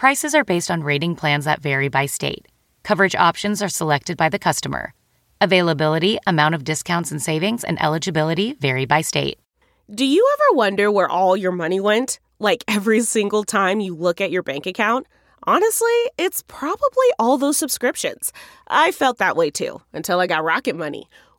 Prices are based on rating plans that vary by state. Coverage options are selected by the customer. Availability, amount of discounts and savings, and eligibility vary by state. Do you ever wonder where all your money went? Like every single time you look at your bank account? Honestly, it's probably all those subscriptions. I felt that way too until I got Rocket Money.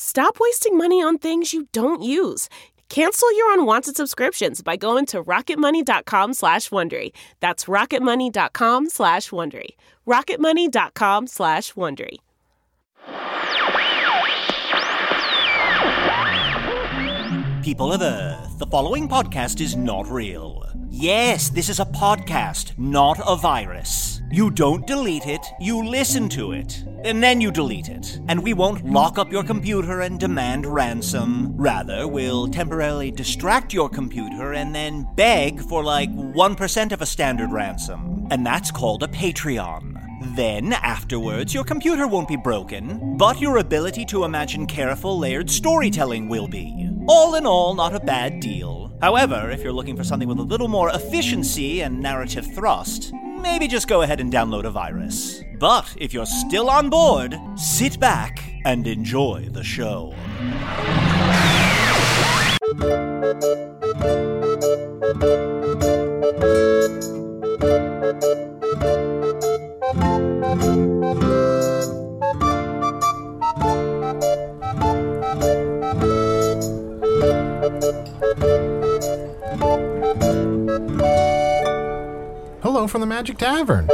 Stop wasting money on things you don't use. Cancel your unwanted subscriptions by going to rocketmoney.com slash Wondery. That's rocketmoney.com slash Wondery. rocketmoney.com slash Wondery. People of Earth, the following podcast is not real. Yes, this is a podcast, not a virus. You don't delete it, you listen to it, and then you delete it. And we won't lock up your computer and demand ransom. Rather, we'll temporarily distract your computer and then beg for like 1% of a standard ransom. And that's called a Patreon. Then, afterwards, your computer won't be broken, but your ability to imagine careful, layered storytelling will be. All in all, not a bad deal. However, if you're looking for something with a little more efficiency and narrative thrust, maybe just go ahead and download a virus. But if you're still on board, sit back and enjoy the show. From the Magic Tavern,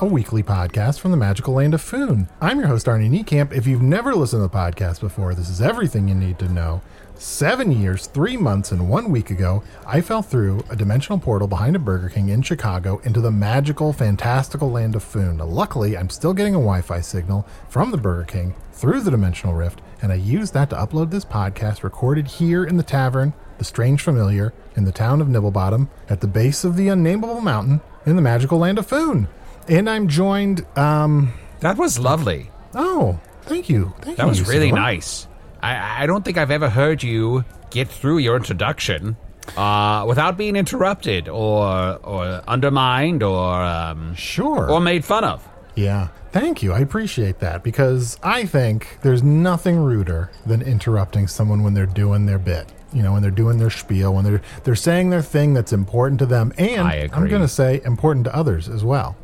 a weekly podcast from the magical land of Foon. I'm your host, Arnie Niekamp. If you've never listened to the podcast before, this is everything you need to know. Seven years, three months, and one week ago, I fell through a dimensional portal behind a Burger King in Chicago into the magical, fantastical land of Foon. Luckily, I'm still getting a Wi Fi signal from the Burger King through the dimensional rift, and I used that to upload this podcast recorded here in the tavern, the Strange Familiar, in the town of Nibblebottom, at the base of the unnameable mountain in the magical land of Foon. And I'm joined, um, That was lovely. oh, thank you. Thank That you, was really nice. I, I don't think I've ever heard you get through your introduction uh, without being interrupted or or undermined or um, Sure. or made fun of. Yeah. Thank you. I appreciate that because I think there's nothing ruder than interrupting someone when they're doing their bit. You know, when they're doing their spiel, when they're they're saying their thing that's important to them and I I'm going to say important to others as well.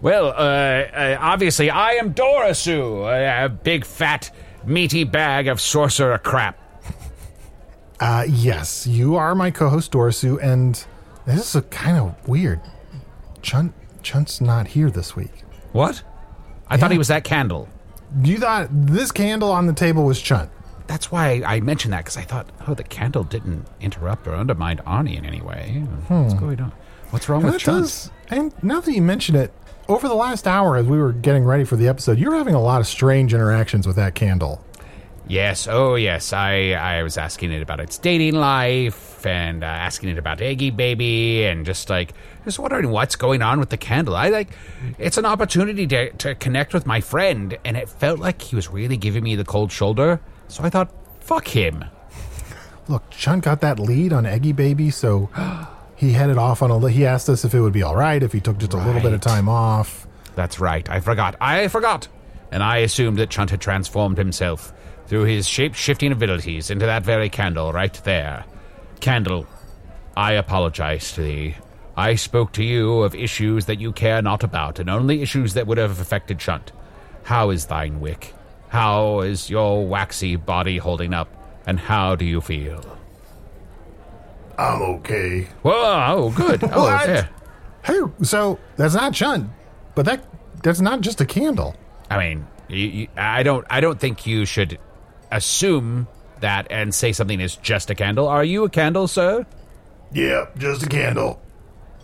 Well, uh, uh, obviously, I am Dorisue, a, big fat meaty bag of sorcerer crap. Uh yes, you are my co-host Dorisue and this is kind of weird. Chunt Chunt's not here this week. What? I thought he was that candle. You thought this candle on the table was Chunt. That's why I mentioned that because I thought, oh, the candle didn't interrupt or undermine Arnie in any way. What's going on? What's wrong And with that does, and now that you mention it, over the last hour as we were getting ready for the episode, you were having a lot of strange interactions with that candle. Yes, oh yes. I I was asking it about its dating life and uh, asking it about Eggy Baby and just like just wondering what's going on with the candle. I like it's an opportunity to to connect with my friend and it felt like he was really giving me the cold shoulder. So I thought, fuck him. Look, Chunt got that lead on Eggy Baby, so he headed off on a. li- He asked us if it would be all right if he took just a little bit of Right. time off. That's right. I forgot. I forgot. And I assumed that Chunt had transformed himself through his shape shifting abilities into that very candle right there. Candle, I apologize to thee. I spoke to you of issues that you care not about, and only issues that would have affected Chunt. how is thine wick? How is your waxy body holding up? And how do you feel? I'm okay. Whoa, oh, good. Oh, What? yeah. Hey, so that's not Chunt, but that that's not just a candle. I mean, you, you, I don't. I don't think you should assume that and say something is just a candle. Are you a candle, sir? Yep, just a candle.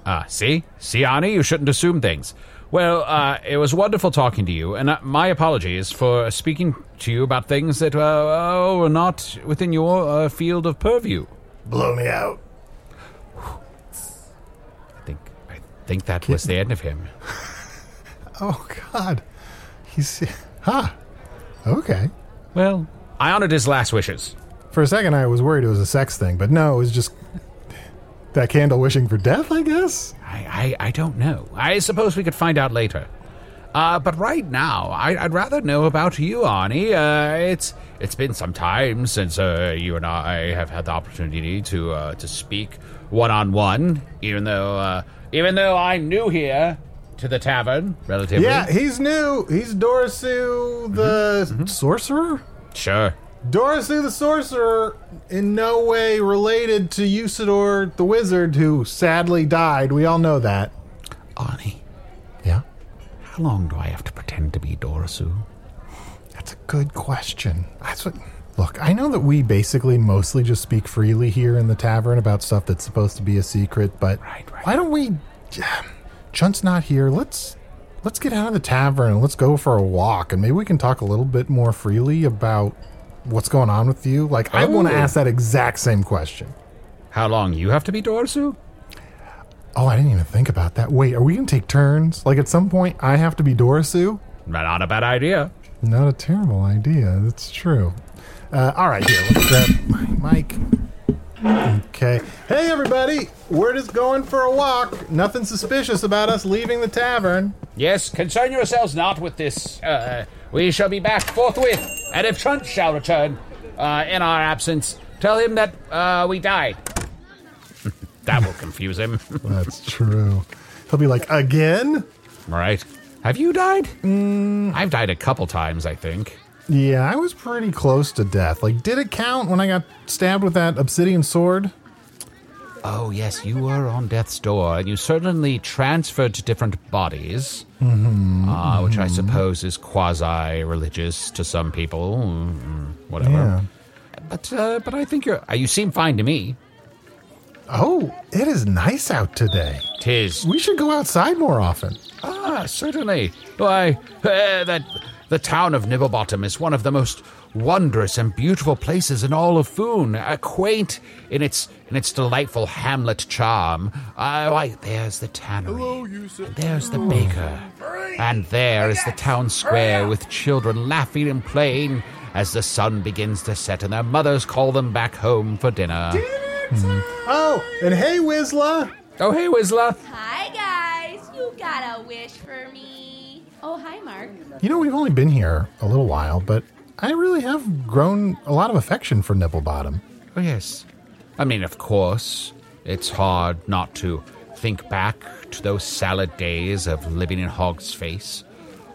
Ah, see, see, Arnie, you shouldn't assume things. Well, uh, it was wonderful talking to you, and uh, my apologies for speaking to you about things that uh, oh, were not within your uh, field of purview. Blow me out. I think, I think that was the end of him. Oh God, he's huh. Okay. Well, I honored his last wishes. For a second, I was worried it was a sex thing, but no, it was just that candle wishing for death. I guess. I, I, I don't know. I suppose we could find out later. Uh, but right now, I, I'd rather know about you, Arnie. Uh, it's it's been some time since uh, you and I have had the opportunity to uh, to speak one on one. Even though uh, even though I'm new here to the tavern, relatively. Yeah, he's new. He's Dorisue the sorcerer. sure. Dorisue the sorcerer, in no way related to Usidore the wizard, who sadly died. We all know that. Arnie, Yeah, how long do I have to pretend to be Dorisue? that's a good question. That's what. Look, I know that we basically mostly just speak freely here in the tavern about stuff that's supposed to be a secret, but Right, right. why don't we? Chunt's not here. Let's let's get out of the tavern and let's go for a walk, and maybe we can talk a little bit more freely about what's going on with you. Like, I want to Oh. ask that exact same question. How long you have to be Dorisue? Oh, I didn't even think about that. Wait, are we gonna take turns? Like at some point, I have to be Dorisue? Not a bad idea. Not a terrible idea. That's true. Uh, all right, here. Let's grab my mic. Okay. Hey, everybody. We're just going for a walk. Nothing suspicious about us leaving the tavern. Yes, concern yourselves not with this. Uh, we shall be back forthwith, and if Chunt shall return uh, in our absence, tell him that uh, we died. that will confuse him. That's true. He'll be like, again? right? Have you died? I've died a couple times, I think. Yeah, I was pretty close to death. Like, did it count when I got stabbed with that obsidian sword? Oh, yes, you were on death's door, and you certainly transferred to different bodies, uh, which I suppose is quasi religious to some people. mm, Whatever. Yeah. But, uh, but I think you're. Uh, you seem fine to me. Oh, it is nice out today. Tis. We should go outside more often. Ah, certainly. Why, uh, that the town of Nibblebottom is one of the most wondrous and beautiful places in all of Foon. Uh, quaint in its in its delightful hamlet charm. Uh, why, there's the tannery. and there's the baker. And there is the town square with children laughing and playing as the sun begins to set and their mothers call them back home for dinner. Oh, and hey, Wizla. Oh, hey, Whistler. Hi guys, you got a wish for me. Oh, hi Mark. You know, we've only been here a little while, but I really have grown a lot of affection for Nibblebottom. Oh, yes. I mean, of course, it's hard not to think back to those salad days of living in Hog's Face,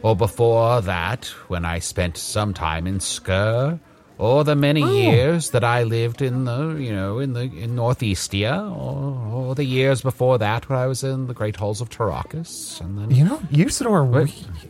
or before that, when I spent some time in Skur, or the many years that I lived in the, you know, in the in Northeastia, or, or the years before that when I was in the Great Halls of Tarakas, and then You know, Usidore,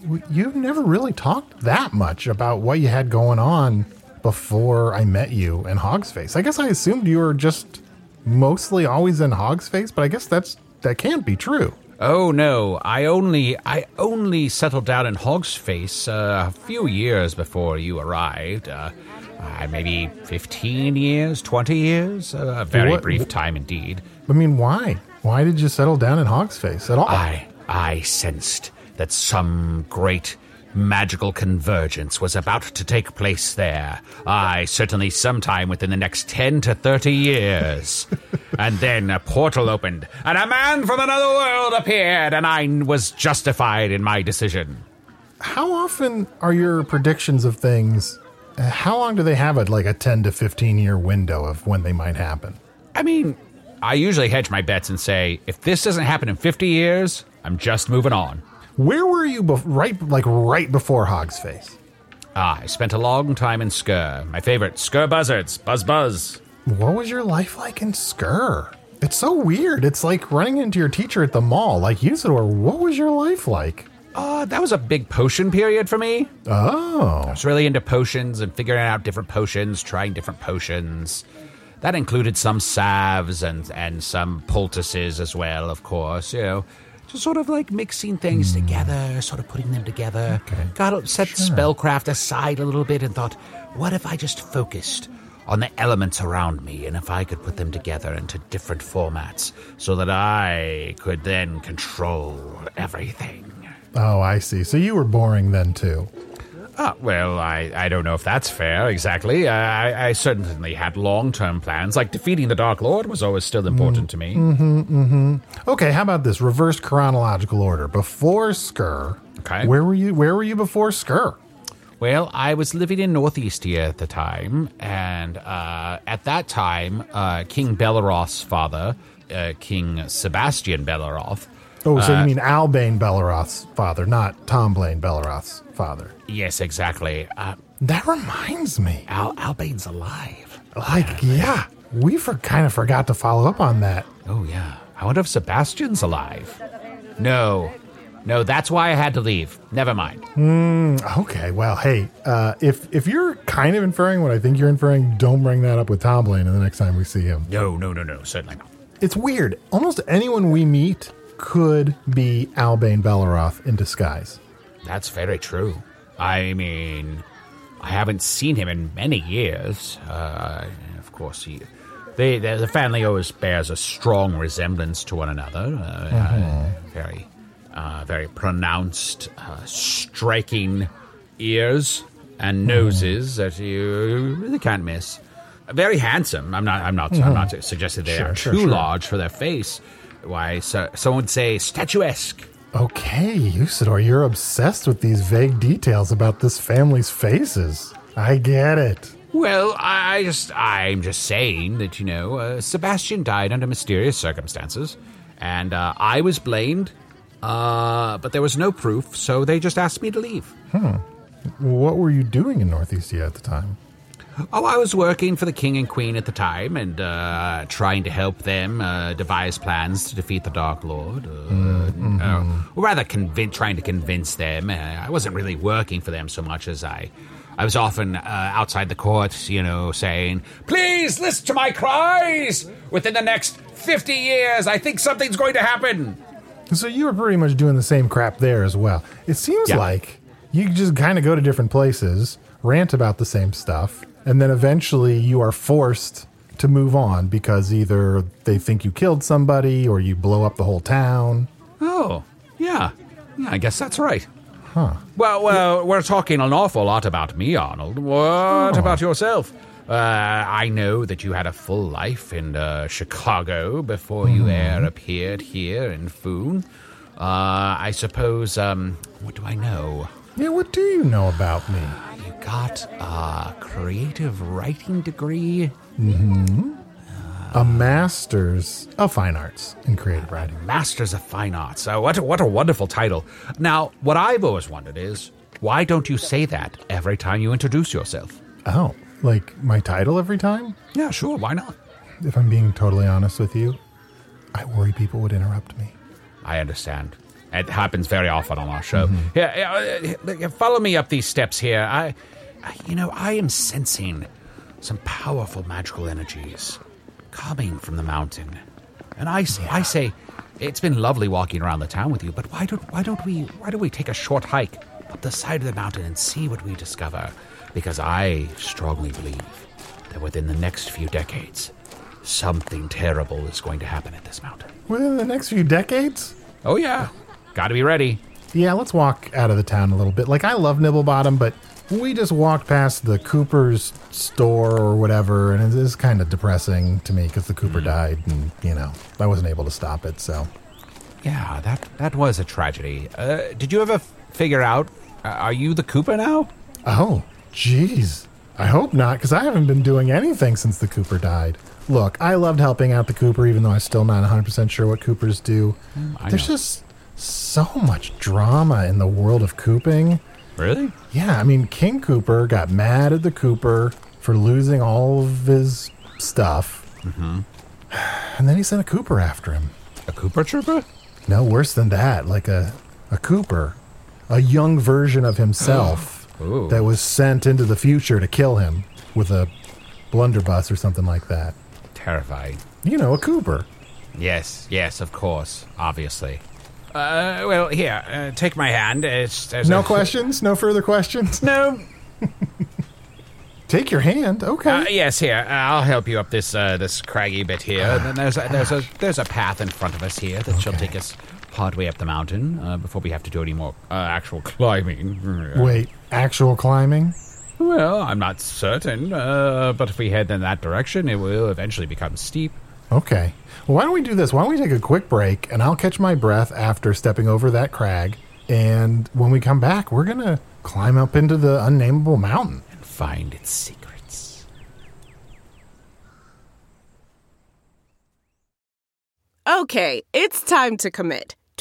we, you've never really talked that much about what you had going on before I met you in Hog's Face. I guess I assumed you were just mostly always in Hog's Face, but I guess that's that can't be true. Oh no, I only I only settled down in Hog's Face uh, a few years before you arrived. Uh, uh, maybe fifteen years, twenty years, uh, a very What- brief time indeed. I mean, why? Why did you settle down in Hog's Face at all? I I sensed that some great magical convergence was about to take place there. I certainly sometime within the next 10 to 30 years. and then a portal opened, and a man from another world appeared, and I was justified in my decision. How often are your predictions of things? How long do they have it? Like a ten to fifteen year window of when they might happen? I mean, I usually hedge my bets and say, if this doesn't happen in 50 years, I'm just moving on. Where were you bef- right like right before Hog's face? Ah, I spent a long time in Skur. My favorite, Skur Buzzards. Buzz Buzz. What was your life like in Skur? It's so weird. It's like running into your teacher at the mall. Like Usidore, what was your life like? Uh, that was a big potion period for me. I Oh. was really into potions and figuring out different potions, trying different potions. That included some salves and, and some poultices as well, of course, you know. Just sort of like mixing things together, sort of putting them together. Okay. Got set spellcraft aside a little bit and thought, what if I just focused on the elements around me and if I could put them together into different formats so that I could then control everything? Oh, I see. So you were boring then too. Ah, well, I, I don't know if that's fair exactly. I, I- certainly had long term plans, like defeating the Dark Lord was always still important to me. Okay, how about this? Reverse chronological order. Before Skur. Okay. Where were you where were you before Skur? Well, I was living in Northeastia at the time, and uh, at that time, uh, King Belaroth's father, uh, King Sebastian Belaroth, Oh, so you mean Albane Belleroth's father, not Tom Blaine Belleroth's father. yes, exactly. Uh, That reminds me. Al- Albane's alive. Like, yeah, we for, kind of forgot to follow up on that. Oh, yeah. I wonder if Sebastian's alive. No. No, that's why I had to leave. Never mind. Okay, well, hey, uh, if if you're kind of inferring what I think you're inferring, don't bring that up with Tom Blaine the next time we see him. No, no, no, no, certainly not. It's weird. Almost anyone we meet could be Albane Belleroth in disguise. That's very true. I mean, I haven't seen him in many years. Uh, of course, he, they, the the family always bears a strong resemblance to one another. Uh, uh, very, uh, very pronounced, uh, striking ears and noses that you really can't miss. Very handsome. I'm not. I'm not. I'm not suggesting they Sure, are sure, too sure. large for their face. Why? So, some would say statuesque. Okay, Usidore, you're obsessed with these vague details about this family's faces. I get it. Well, I I just I'm just saying that you know uh, Sebastian died under mysterious circumstances, and uh, I was blamed, uh, but there was no proof, so they just asked me to leave. Hmm. What were you doing in Northeastia at the time? Oh, I was working for the king and queen at the time, and uh, trying to help them uh, devise plans to defeat the Dark Lord, uh, uh, or rather, trying to convince them. Uh, I wasn't really working for them so much as I. I was often uh, outside the court, you know, saying, Please listen to my cries! Within the next 50 years, I think something's going to happen! So you were pretty much doing the same crap there as well. It seems Yeah. like you just kind of go to different places, rant about the same stuff, and then eventually you are forced to move on because either they think you killed somebody or you blow up the whole town. Oh, yeah. I guess that's right. Huh. Well, well, we're talking an awful lot about me, Arnold. What about yourself? Uh, I know that you had a full life in uh, Chicago before you ever appeared here in Foon. Uh, I suppose, um, what do I know? Yeah, what do you know about me? Got a creative writing degree? A master's of fine arts in creative writing. Masters of Fine Arts. Uh, what, a, what a wonderful title. Now, what I've always wondered is, why don't you say that every time you introduce yourself? Oh, like my title every time? Yeah, sure, why not? If I'm being totally honest with you, I worry people would interrupt me. I understand. It happens very often on our show. Yeah, yeah, uh, uh, follow me up these steps here. I, you know, I am sensing some powerful magical energies coming from the mountain, and I say, it's been lovely walking around the town with you. But why don't, why don't we, why don't we take a short hike up the side of the mountain and see what we discover? Because I strongly believe that within the next few decades, something terrible is going to happen at this mountain. Within the next few decades? Oh yeah, got to be ready. Yeah, let's walk out of the town a little bit. Like, I love Nibblebottom, but we just walked past the Cooper's store or whatever, and it is kind of depressing to me because the Cooper died, and, you know, I wasn't able to stop it, so. Yeah, that that was a tragedy. Uh, did you ever figure out? Uh, are you the Cooper now? Oh, jeez. I hope not, because I haven't been doing anything since the Cooper died. Look, I loved helping out the Cooper, even though I'm still not 100% sure what Coopers do. I There's know. just so much drama in the world of cooping. Really? Yeah, I mean, King Cooper got mad at the Cooper for losing all of his stuff. Mm-hmm. And then he sent a Cooper after him. A Cooper Trooper? No, worse than that, like a, a Cooper, a young version of himself Ooh. that was sent into the future to kill him with a blunderbuss or something like that. Terrifying. You know, a Cooper. Yes, yes, of course, obviously. Uh, well, here, uh, take my hand. It's, there's No a- questions? No further questions? No. Take your hand. Okay. Uh, yes, here. uh, I'll help you up this uh, this craggy bit here. And there's a, there's a there's a path in front of us here that shall take us part way up the mountain uh, before we have to do any more uh, actual climbing. Wait, actual climbing? Well, I'm not certain, uh, but if we head in that direction, it will eventually become steep. Okay. Well, why don't we do this? Why don't we take a quick break and I'll catch my breath after stepping over that crag. And when we come back, we're going to climb up into the unnameable mountain. and find its secrets. Okay, it's time to commit.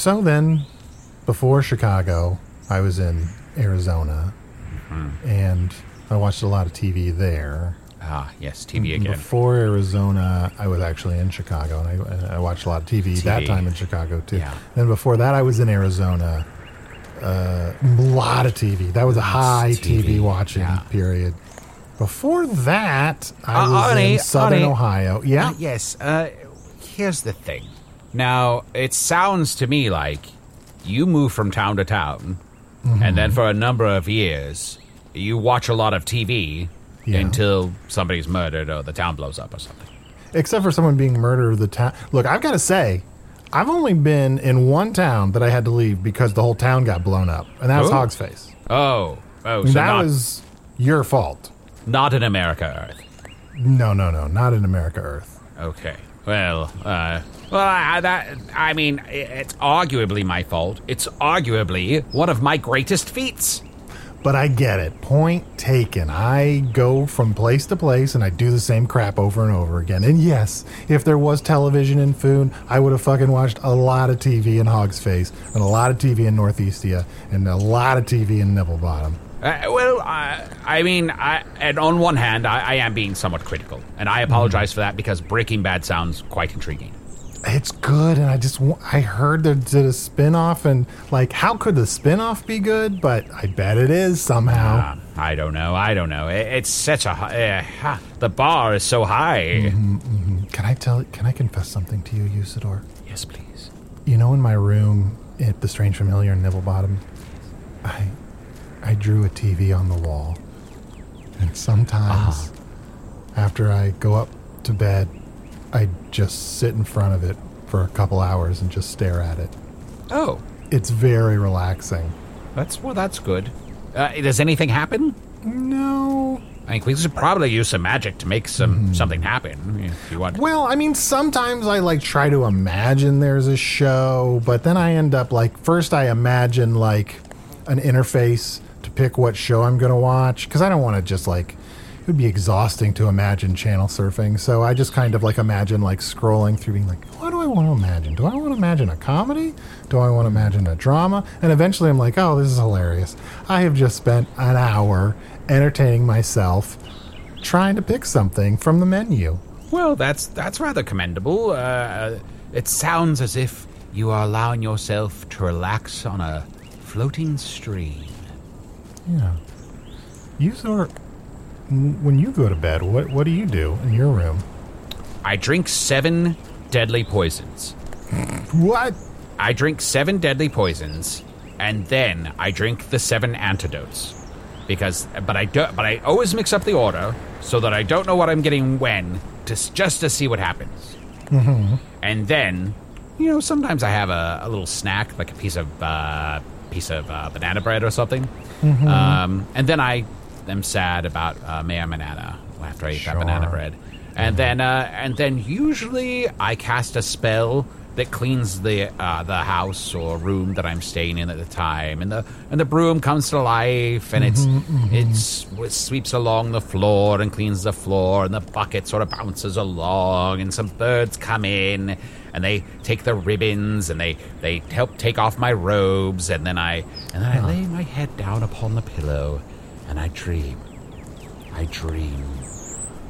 So then, before Chicago, I was in Arizona and I watched a lot of TV there. Ah, yes, TV again. Before Arizona, I was actually in Chicago, and I, and I watched a lot of TV, that time in Chicago too. Yeah. Then before that, I was in Arizona. Uh, a lot of TV. That was a high TV, TV, watching yeah. period. Before that, I Uh, was Arnie, in Southern Arnie. Ohio. Yeah. Uh, yes. Uh, here's the thing. Now, it sounds to me like you move from town to town, and then for a number of years, you watch a lot of TV Yeah. until somebody's murdered or the town blows up or something. except for someone being murdered. The town. Look, I've got to say, I've only been in one town that I had to leave because the whole town got blown up, and that was Oh. Hogs Face. Oh, oh, so that not, was your fault. not in America, Earth. No, no, no, not in America Earth. Okay. Well, uh, well, I, that I mean, it's arguably my fault. It's arguably one of my greatest feats. But I get it. Point taken. I go from place to place and I do the same crap over and over again. And yes, if there was television in Foon, I would have fucking watched a lot of TV in Hog's Face and a lot of TV in Northeastia and a lot of TV in Nibble Bottom. Uh, well, I, I mean, I, and on one hand, I, I am being somewhat critical, and I apologize for that because Breaking Bad sounds quite intriguing. It's good, and I just I heard there did a spin off, and like, how could the spin off be good? But I bet it is somehow. Uh, I don't know. I don't know. It, it's such a uh, the bar is so high. Can I tell? Can I confess something to you, Usidore? Yes, please. You know, in my room at the Strange Familiar in Nibble Bottom, I I drew a TV on the wall, and sometimes after I go up to bed, I just sit in front of it for a couple hours and just stare at it. Oh, It's very relaxing. that's well. That's good. Uh, does anything happen? No, I think we should probably use some magic to make some something happen. If you want. Well, I mean, sometimes I like try to imagine there's a show, but then I end up like first I imagine like an interface to pick what show I'm going to watch because I don't want to just like would be exhausting to imagine channel surfing. So I just kind of like imagine like scrolling through being like, what do I want to imagine? Do I want to imagine a comedy? Do I want to imagine a drama? And eventually I'm like, oh, this is hilarious. I have just spent an hour entertaining myself trying to pick something from the menu. Well, that's that's rather commendable. Uh, it sounds as if you are allowing yourself to relax on a floating stream. Yeah. You sort when you go to bed, what what do you do in your room? I drink seven deadly poisons. What? I drink seven deadly poisons, and then I drink the seven antidotes. Because, but I do, but I always mix up the order so that I don't know what I'm getting when, to, just to see what happens. Mm-hmm. And then, you know, sometimes I have a, a little snack, like a piece of uh, piece of uh, banana bread or something. Um, and then I am sad about uh, Maya Banana after I eat that banana bread. And then, uh, and then usually I cast a spell that cleans the uh, the house or room that I'm staying in at the time, and the and the broom comes to life, and it's it's it sweeps along the floor and cleans the floor, and the bucket sort of bounces along, and some birds come in, and they take the ribbons, and they they help take off my robes, and then I and then I lay my head down upon the pillow, and I dream, I dream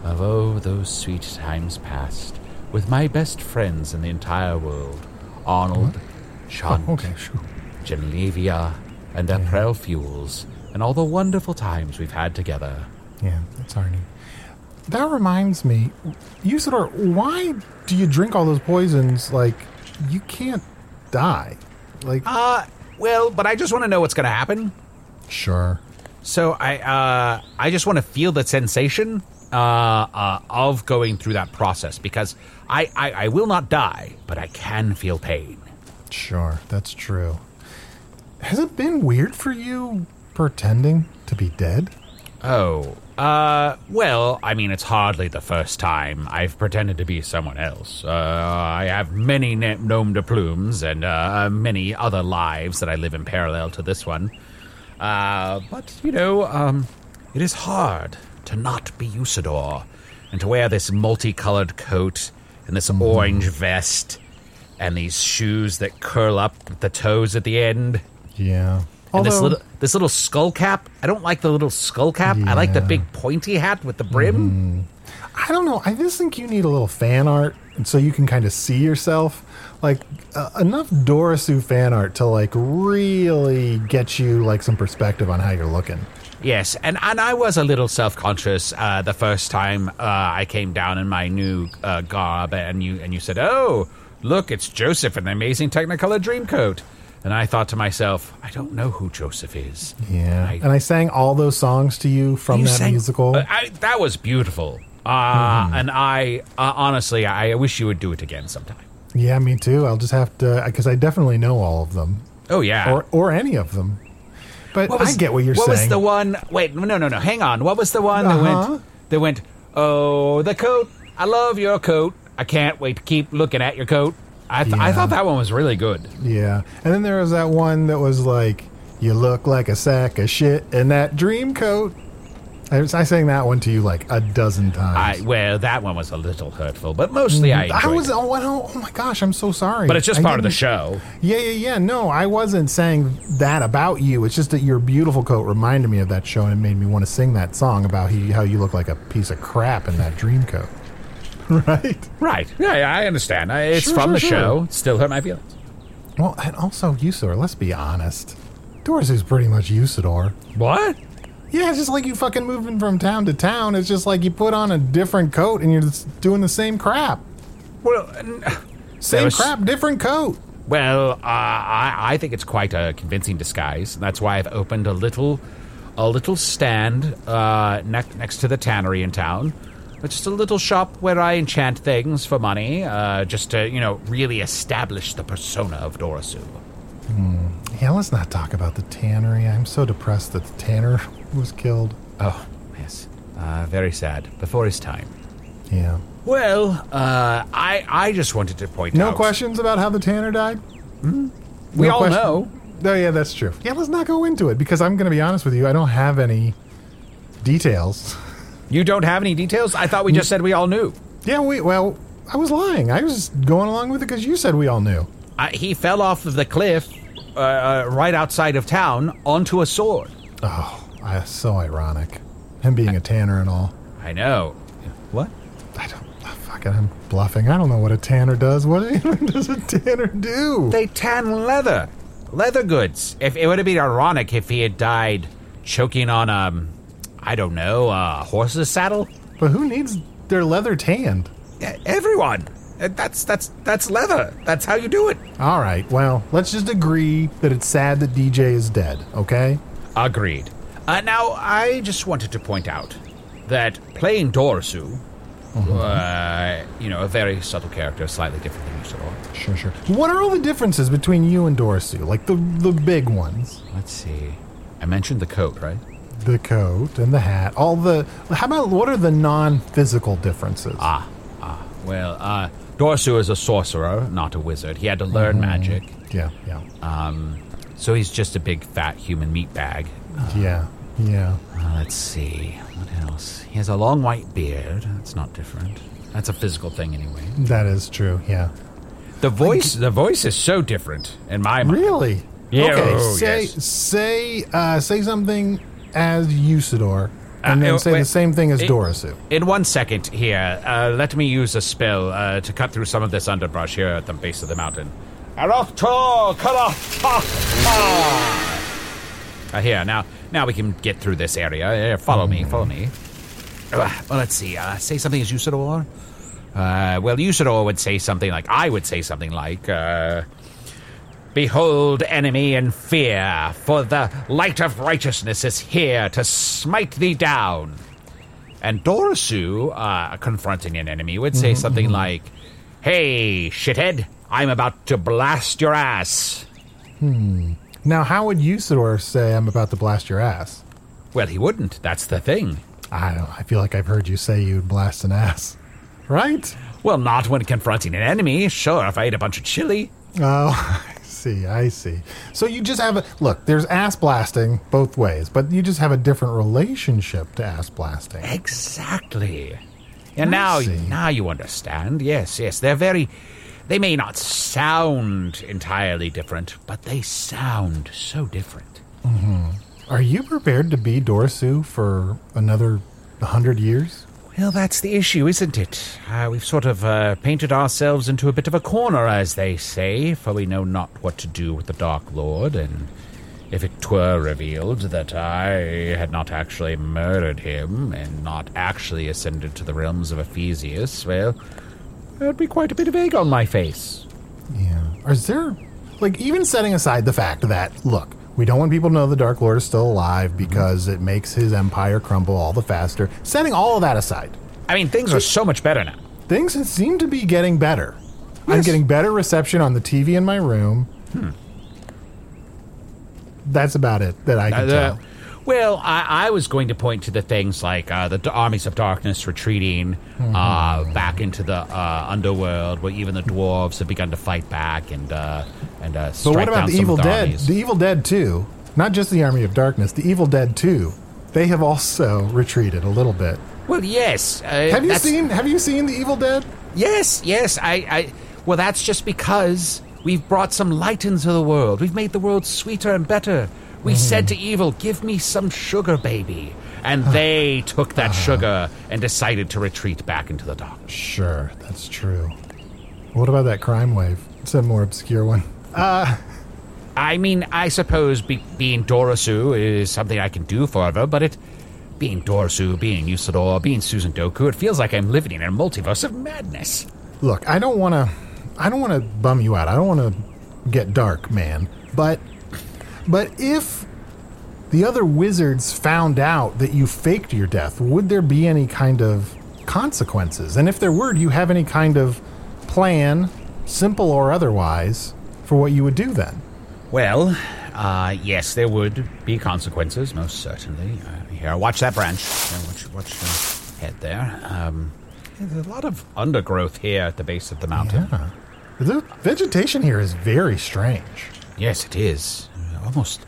of oh those sweet times past with my best friends in the entire world Arnold, Chunt, Oh, okay, sure. Genevia, and April Fuels, and all the wonderful times we've had together. Yeah, that's Arnie. That reminds me, Usidore, why do you drink all those poisons? Like, you can't die. Like, Uh, well, but I just want to know what's going to happen. sure. So I, uh, I just want to feel the sensation uh, uh, of going through that process because I, I, I will not die, but I can feel pain. Sure, that's true. Has it been weird for you pretending to be dead? Oh, uh, well, I mean, it's hardly the first time I've pretended to be someone else. Uh, I have many nom de plumes and uh, many other lives that I live in parallel to this one. Uh, but, you know, um, it is hard to not be Usidore and to wear this multicolored coat and this orange vest and these shoes that curl up at the toes at the end. Yeah. And this little this little skull cap. I don't like the little skull cap. I like the big pointy hat with the brim. I don't know. I just think you need a little fan art, so you can kind of see yourself. Like uh, enough Dorisue fan art to like really get you like some perspective on how you're looking. Yes, and, and I was a little self conscious uh, the first time uh, I came down in my new uh, garb, and you and you said, "Oh, look, it's Joseph in the amazing Technicolor Dreamcoat." And I thought to myself, I don't know who Joseph is. Yeah. I- and I sang all those songs to you from You that sang- musical. I, that was beautiful. Uh, And I uh, honestly, I wish you would do it again sometime. Yeah, me too. I'll just have to because I definitely know all of them, Oh yeah. or or any of them. But was- I get what you're what saying. What was the one? Wait, no, no, no. Hang on. What was the one that Uh-huh. went? That went. Oh, the coat. I love your coat. I can't wait to keep looking at your coat. I, th- I thought that one was really good. Yeah. And then there was that one that was like, you look like a sack of shit in that dream coat. I, was, I sang that one to you like a dozen I times. well, that one was a little hurtful, but mostly I mm-hmm. enjoyed I was, it. oh, oh, oh my gosh, I'm so sorry. But it's just I part of the didn't- show. Yeah, yeah, yeah. No, I wasn't saying that about you. It's just that your beautiful coat reminded me of that show and it made me want to sing that song about he, how you look like a piece of crap in that dream coat. right? Right. Yeah, yeah I understand. I, it's Sure, from sure, the sure. show. It still hurt my feelings. Well, and also, Usidore, let's be honest. Dorisue's pretty much Usidore. What? Yeah, it's just like you fucking moving from town to town. It's just like you put on a different coat and you're just doing the same crap. Well, n- Same was- crap, different coat. Well, uh, I, I think it's quite a convincing disguise. and That's why I've opened a little, a little stand uh, ne- next to the tannery in town. It's just a little shop where I enchant things for money, uh, just to you know really establish the persona of Dorisue. Yeah, let's not talk about the tannery. I'm so depressed that the tanner was killed. Oh, yes, uh, very sad. Before his time. Yeah. Well, uh, I I just wanted to point No out. questions about how the tanner died? We No all question- know. Oh, yeah, that's true. Yeah, let's not go into it because I'm going to be honest with you. I don't have any details. You don't have any details. I thought we just said we all knew. Yeah, we, well, I was lying. I was going along with it because you said we all knew. Uh, he fell off of the cliff uh, uh, right outside of town onto a sword. Oh, I, so ironic. Him being a tanner and all. I know. What? I don't. Fuck it, I'm bluffing. I don't know what a tanner does. What does a tanner do? They tan leather. Leather goods. If it would have been ironic if he had died choking on um I don't know, a horse's saddle. But who needs their leather tanned? Everyone. That's that's that's leather. That's how you do it. All right, well, let's just agree that it's sad that DJ is dead, okay? Agreed. Uh, now, I just wanted to point out that playing Dorisue, uh, you know, a very subtle character, slightly different than Usidore. Sure, sure. What are all the differences between you and Dorisue? Like the the big ones? Let's see. I mentioned the coat, right? The coat and the hat. All the. How about what are the non-physical differences? Ah, ah. Well, uh, Dorisue is a sorcerer, not a wizard. He had to learn magic. Yeah, yeah, Um, so he's just a big fat human meat bag. yeah, yeah. Uh, let's see. What else? He has a long white beard. That's not different. That's a physical thing anyway. That is true. Yeah. The voice, the voice is so different in my mind. Really? Yeah, Okay. oh, say yes. say uh, say something as Usidore, and Uh, then uh, say wait. the same thing as It- Dorisue. In one second here, uh, let me use a spell uh, to cut through some of this underbrush here at the base of the mountain. Uh, here, now, now we can get through this area. Here, follow me, follow me. Uh, well, let's see. Uh, say something as Usidore. Uh, well, Usidore would say something like, I would say something like, uh, Behold, enemy, and fear, for the light of righteousness is here to smite thee down. And Dorisue, uh, confronting an enemy, would say something like, Hey, shithead, I'm about to blast your ass. Hmm. Now, how would Usidore say, "I'm about to blast your ass"? Well, he wouldn't. That's the thing. I don't. I feel like I've heard you say you'd blast an ass, right? Well, not when confronting an enemy. Sure, if I ate a bunch of chili. Oh, see. I see. So you just have a look. There's ass blasting both ways, but you just have a different relationship to ass blasting. Exactly. And now, see. now you understand. Yes, yes. They're very. They may not sound entirely different, but they sound so different. Mm-hmm. Are you prepared to be Dorisue for another hundred years? Well, that's the issue, isn't it? Uh, we've sort of uh, painted ourselves into a bit of a corner, as they say, for we know not what to do with the Dark Lord, and if it were revealed that I had not actually murdered him and not actually ascended to the realms of Ephesius, well, there'd be quite a bit of egg on my face. Yeah. Is there, like, even setting aside the fact that, look, we don't want people to know the Dark Lord is still alive because it makes his empire crumble all the faster. Setting all of that aside, I mean, things are so much better now. things seem to be getting better. I'm Yes. getting better reception on the TV in my room. That's about it that I can Uh, tell. The- well, I, I was going to point to the things like uh, the d- armies of darkness retreating uh, back into the uh, underworld, where even the dwarves have begun to fight back and uh, and uh, But what about down the Evil the Dead? armies. The Evil Dead 2, not just the Army of Darkness, the Evil Dead too, they have also retreated a little bit. well, yes. Uh, Have you seen Have you seen the Evil Dead? Yes, yes. I, I. Well, that's just because we've brought some light into the world. We've made the world sweeter and better. We said to evil, "Give me some sugar, baby," and they took that sugar and decided to retreat back into the dark. Sure, that's true. What about that crime wave? It's a more obscure one. Uh. I mean, I suppose be, being Dorisue is something I can do forever, but it. Being Dorisue, being Usidore, being Susan Doku, it feels like I'm living in a multiverse of madness. Look, I don't want to I don't want to bum you out. I don't want to get dark, man. But but if the other wizards found out that you faked your death, would there be any kind of consequences? And if there were, do you have any kind of plan, simple or otherwise, for what you would do then? Well, uh, yes, there would be consequences, most certainly. Uh, here, watch that branch. Here, watch, watch the head there. Um, there's a lot of undergrowth here at the base of the mountain. Yeah. The vegetation here is very strange. Yes, it is. Almost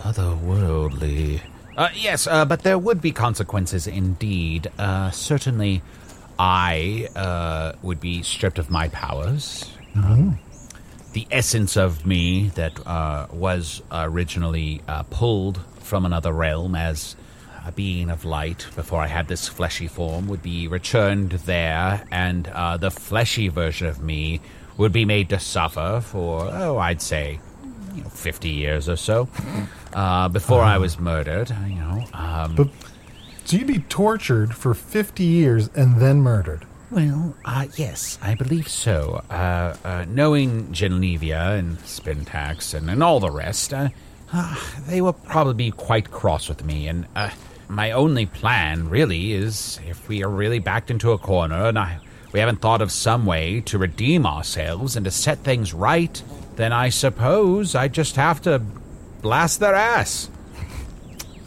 otherworldly. Uh, yes, uh, but there would be consequences indeed. Uh, certainly, I uh, would be stripped of my powers. Um, the essence of me that uh, was originally uh, pulled from another realm as a being of light before I had this fleshy form would be returned there, and uh, the fleshy version of me would be made to suffer for, oh, I'd say, you know, 50 years or so uh, before I was murdered, you know. Um, But so you'd be tortured for 50 years and then murdered. Well, uh, yes, I believe so. Uh, uh, knowing Genlevia and Spintax and, and all the rest, uh, uh, they will probably be quite cross with me. And uh, my only plan, really, is if we are really backed into a corner and I, we haven't thought of some way to redeem ourselves and to set things right, then I suppose I just have to blast their ass.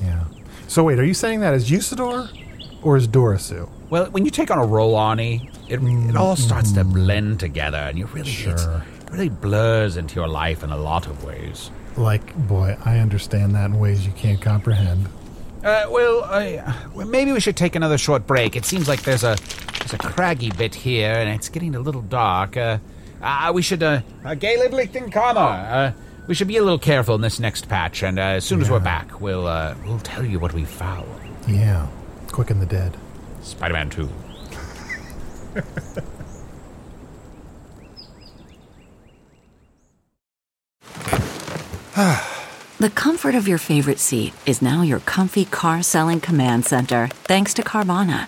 Yeah. So wait, are you saying that as Usidore or as Dorisue? Well, when you take on a role, Arnie, it, it all starts to blend together, and you really Sure. it really blurs into your life in a lot of ways. Like, boy, I understand that in ways you can't comprehend. Uh, well, I, well, maybe we should take another short break. It seems like there's a there's a craggy bit here, and it's getting a little dark. Uh, uh, we should, uh, uh Galen Lichtenkammer, uh, we should be a little careful in this next patch, and uh, as soon as we're back, we'll uh, we'll tell you what we found. Yeah. Quicken the dead. Spider-Man Two. The comfort of your favorite seat is now your comfy car selling command center, thanks to Carvana.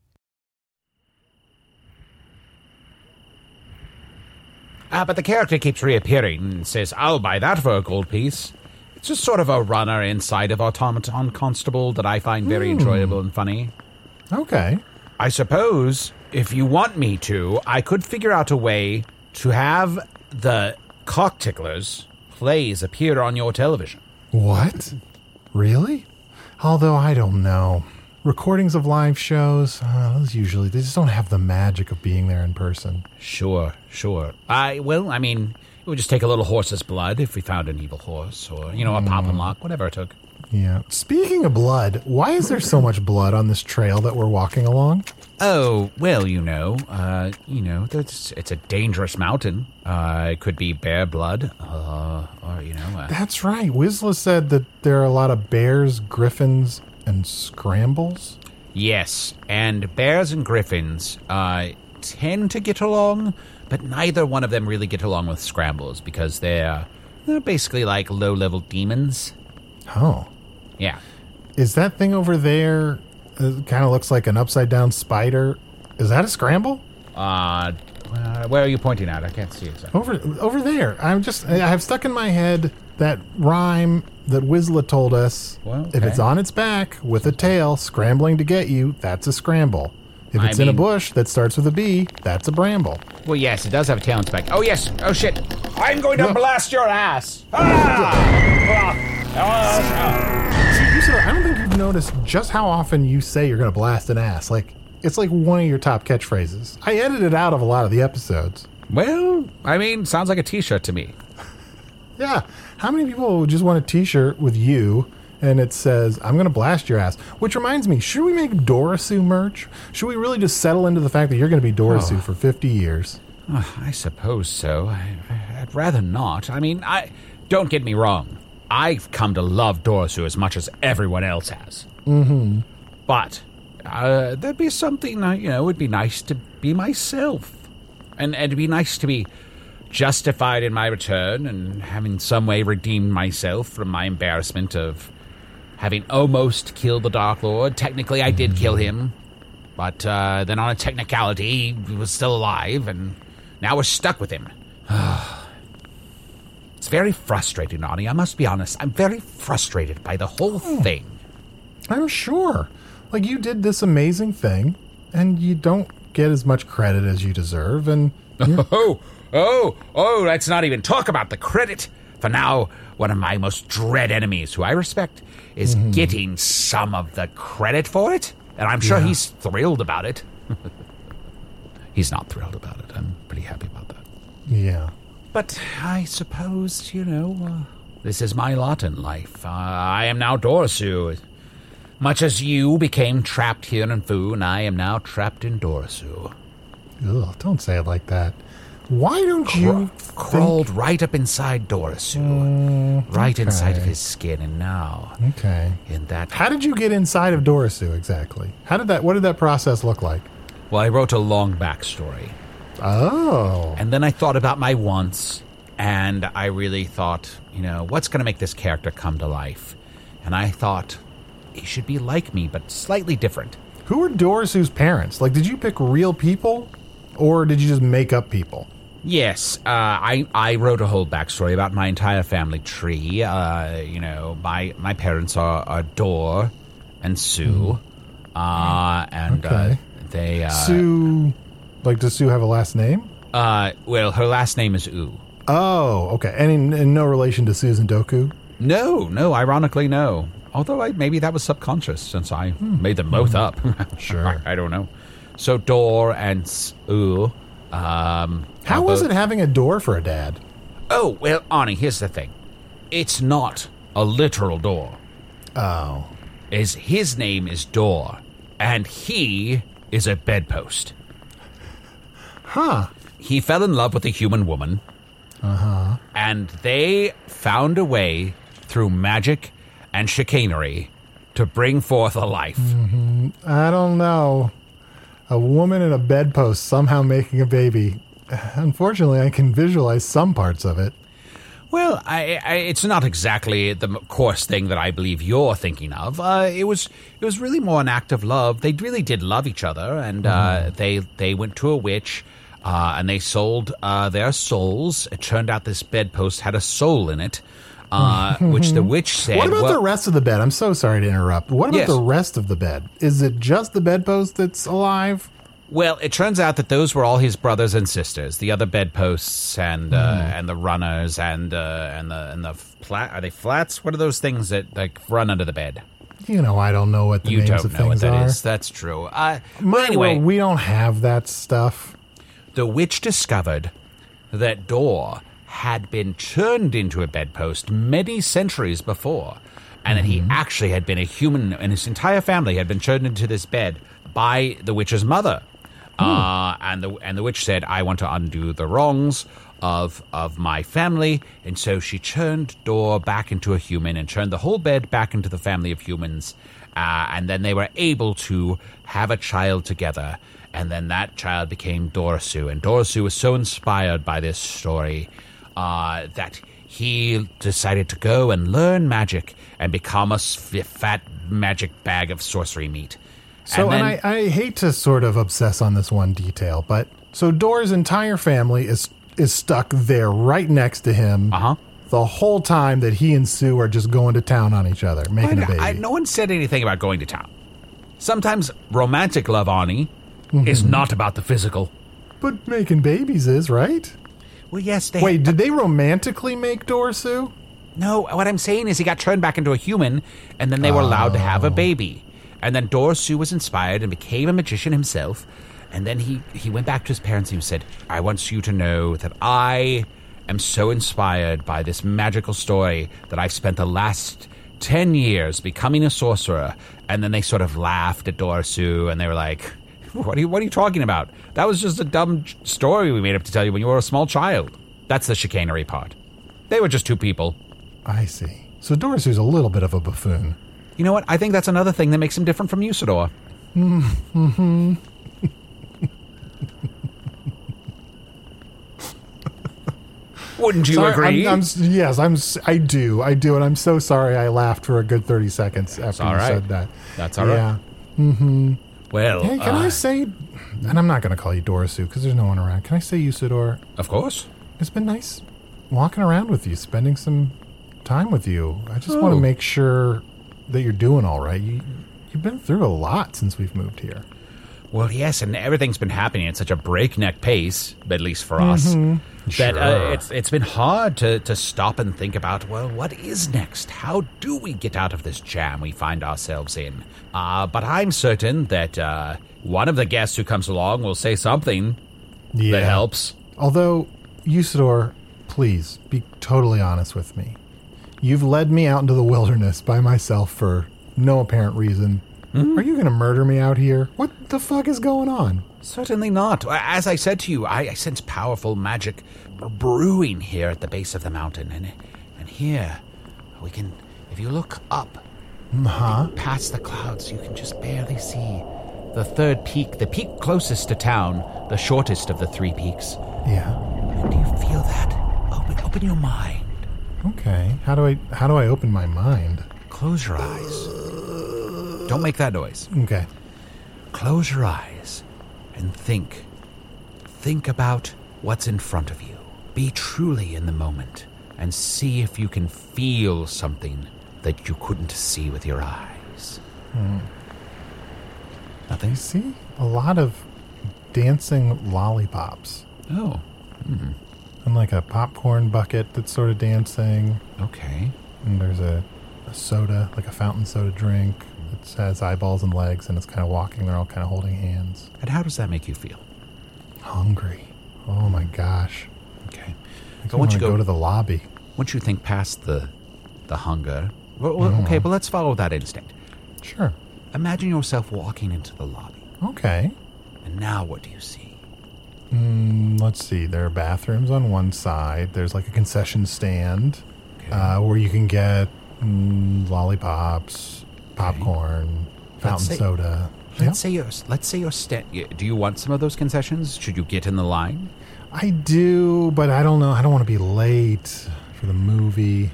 Ah, but the character keeps reappearing and says, I'll buy that for a gold piece. It's just sort of a runner inside of Automaton Constable that I find very enjoyable and funny. Okay. I suppose if you want me to, I could figure out a way to have the cock ticklers plays appear on your television. What? Really? Although I don't know. Recordings of live shows, uh, those usually they just don't have the magic of being there in person. Sure, sure. I well, I mean, it would just take a little horse's blood if we found an evil horse, or you know, a pop and lock, whatever it took. Yeah. Speaking of blood, why is there so much blood on this trail that we're walking along? Oh well, you know, uh, you know, it's, it's a dangerous mountain. Uh, it could be bear blood, uh, or you know, uh, That's right. Wizla said that there are a lot of bears, griffins, and scrambles. Yes, and bears and griffins uh, tend to get along, but neither one of them really get along with scrambles because they're they're basically like low level demons. Oh. Yeah. Is that thing over there uh, kind of looks like an upside down spider? Is that a scramble? Uh, uh, where are you pointing at? I can't see exactly. Over over there. I'm just I have stuck in my head that rhyme that Wizla told us. Well, If it's on its back with a tail scrambling to get you, that's a scramble. If I it's in a mean- bush that starts with a B, that's a bramble. Well, yes, it does have a tail on its back. Oh yes. Oh shit. I'm going to No. blast your ass. Ah! Ah! See, you said, I don't think you've noticed just how often you say you're going to blast an ass. Like, it's like one of your top catchphrases. I edited out of a lot of the episodes. Well, I mean, sounds like a T-shirt to me. Yeah. How many people would just want a t shirt with you and it says, I'm going to blast your ass? Which reminds me, should we make Dorisue merch? Should we really just settle into the fact that you're going to be Dorisue for 50 years? Uh, I suppose so. I, I'd rather not. I mean, I don't get me wrong. I've come to love Dorisue as much as everyone else has. Mm-hmm. But uh, there'd be something, uh, you know, it'd be nice to be myself. And, and it'd be nice to be justified in my return and having some way redeemed myself from my embarrassment of having almost killed the Dark Lord. Technically, I did kill him, but uh, then on a technicality, he was still alive, and now we're stuck with him. it's very frustrating, Arnie. I must be honest. I'm very frustrated by the whole thing. I'm sure. Like you did this amazing thing, and you don't get as much credit as you deserve, and Oh, oh, oh, let's not even talk about the credit. For now, one of my most dread enemies, who I respect, is getting some of the credit for it. And I'm sure Yeah. he's thrilled about it. he's not thrilled about it. I'm pretty happy about that. yeah. But I suppose, you know, uh, this is my lot in life. Uh, I am now Dorisue. Much as you became trapped here in Foon, I am now trapped in Dorisue. Ugh, don't say it like that. Why don't you think- crawled right up inside Dorisue, mm, right inside of his skin, and now Okay. in that. How did you get inside of Dorisue exactly? How did that? What did that process look like? Well, I wrote a long backstory, Oh, and then I thought about my wants, and I really thought, you know, what's going to make this character come to life? And I thought he should be like me, but slightly different. who were Dorisue's parents? Like, did you pick real people, or did you just make up people? Yes, uh, I I wrote a whole backstory about my entire family tree. Uh, you know, my my parents are, are Dor and Sue, uh, and Mm-hmm. Okay. uh, they uh, Sue, like, does Sue have a last name? Uh, well, her last name is U. Oh, okay. And in, in no relation to Susan Doku? No, no, ironically, no. Although I, maybe that was subconscious since I made them both up. Sure. I, I don't know. So Dor and S- U. Um, How was it having a door for a dad? Oh, well, Arnie, here's the thing. It's not a literal door. Oh. Is his name is Door, and he is a bedpost. Huh. He fell in love with a human woman. Uh-huh. And they found a way through magic and chicanery to bring forth a life. I don't know. A woman in a bedpost somehow making a baby. Unfortunately, I can visualize some parts of it. Well, I, I, it's not exactly the coarse thing that I believe you're thinking of. Uh, it was it was really more an act of love. They really did love each other, and uh, they they went to a witch. Uh, and they sold uh, their souls. It turned out this bedpost had a soul in it, uh, which the witch said. What about well, the rest of the bed? I'm so sorry to interrupt. What about Yes. the rest of the bed? Is it just the bedpost that's alive? Well, it turns out that those were all his brothers and sisters. The other bedposts and uh, and the runners and uh, and the and the flat are they flats? What are those things that like run under the bed? You know, I don't know what the you names don't of know what things that are. is. That's true. Uh, My anyway, world, we don't have that stuff. the witch discovered that Dor had been turned into a bedpost many centuries before, and that he actually had been a human, and his entire family had been turned into this bed by the witch's mother. Uh, and the and the witch said, "I want to undo the wrongs of of my family," and so she turned Dor back into a human and turned the whole bed back into the family of humans. Uh, and then they were able to have a child together. And then that child became Dorisue. And Dorisue was so inspired by this story uh, that he decided to go and learn magic and become a fat magic bag of sorcery meat. So, and, then- I, I hate to sort of obsess on this one detail, but so Dor's entire family is is stuck there right next to him Uh-huh. the whole time that he and Sue are just going to town on each other, making a I- baby. I- no one said anything about going to town. Sometimes romantic love, Arnie, is not about the physical. but making babies is, right? Well, yes, they. Wait, did they romantically make Dor, Sue? No, what I'm saying is he got turned back into a human, and then they were allowed to have a oh. baby. And then Dorisue was inspired and became a magician himself. And then he, he went back to his parents and he said, I want you to know that I am so inspired by this magical story that I've spent the last 10 years becoming a sorcerer. And then they sort of laughed at Dorisue and they were like, what are, you, what are you talking about? That was just a dumb story we made up to tell you when you were a small child. That's the chicanery part. They were just two people. I see. So Dorisue's a little bit of a buffoon. You know what? I think that's another thing that makes him different from Usidore. Wouldn't you Sorry, agree? I'm, I'm yes, I'm. I do. I do, and I'm so sorry. I laughed for a good thirty seconds after you right. said that. That's all right. yeah. Mm-hmm. Well, Hey, can uh, I say? And I'm not going to call you Dorisue because there's no one around. Can I say Usidore? of course. It's been nice walking around with you, spending some time with you. I just want Oh. to make sure that you're doing all right. You, you've been through a lot since we've moved here. Well, yes, and everything's been happening at such a breakneck pace, at least for us, that uh, it's it's been hard to, to stop and think about. Well, what is next? How do we get out of this jam we find ourselves in? Uh, but I'm certain that uh, one of the guests who comes along will say something Yeah. that helps. Although, Usidore, please be totally honest with me. You've led me out into the wilderness by myself for no apparent reason. Are you going to murder me out here? What the fuck is going on? Certainly not. As I said to you, I, I sense powerful magic brewing here at the base of the mountain, and and here we can. If you look up, Huh? past the clouds, you can just barely see the third peak, the peak closest to town, the shortest of the three peaks. Yeah. And do you feel that? Open, open your mind. Okay. How do I how do I open my mind? Close your eyes. Don't make that noise. Okay. Close your eyes and think. Think about what's in front of you. Be truly in the moment and see if you can feel something that you couldn't see with your eyes. Hmm. Nothing? I see a lot of dancing lollipops. Oh, hmm. And like a popcorn bucket that's sort of dancing. okay. And there's a, a soda, like a fountain soda drink that has eyeballs and legs and it's kind of walking. They're all kind of holding hands. And how does that make you feel? Hungry. Oh my gosh. Okay. I So once you to go, go to the lobby. once you think past the the hunger, well, well, okay, but let's follow that instinct. Sure. Imagine yourself walking into the lobby, Okay. and now what do you see? Mm, let's see. There are bathrooms on one side. There's like a concession stand uh, where you can get mm, lollipops, popcorn, fountain say- soda. Let's Yeah. say you're let's say you're sta- Do you want some of those concessions? Should you get in the line? I do, but I don't know. I don't want to be late for the movie.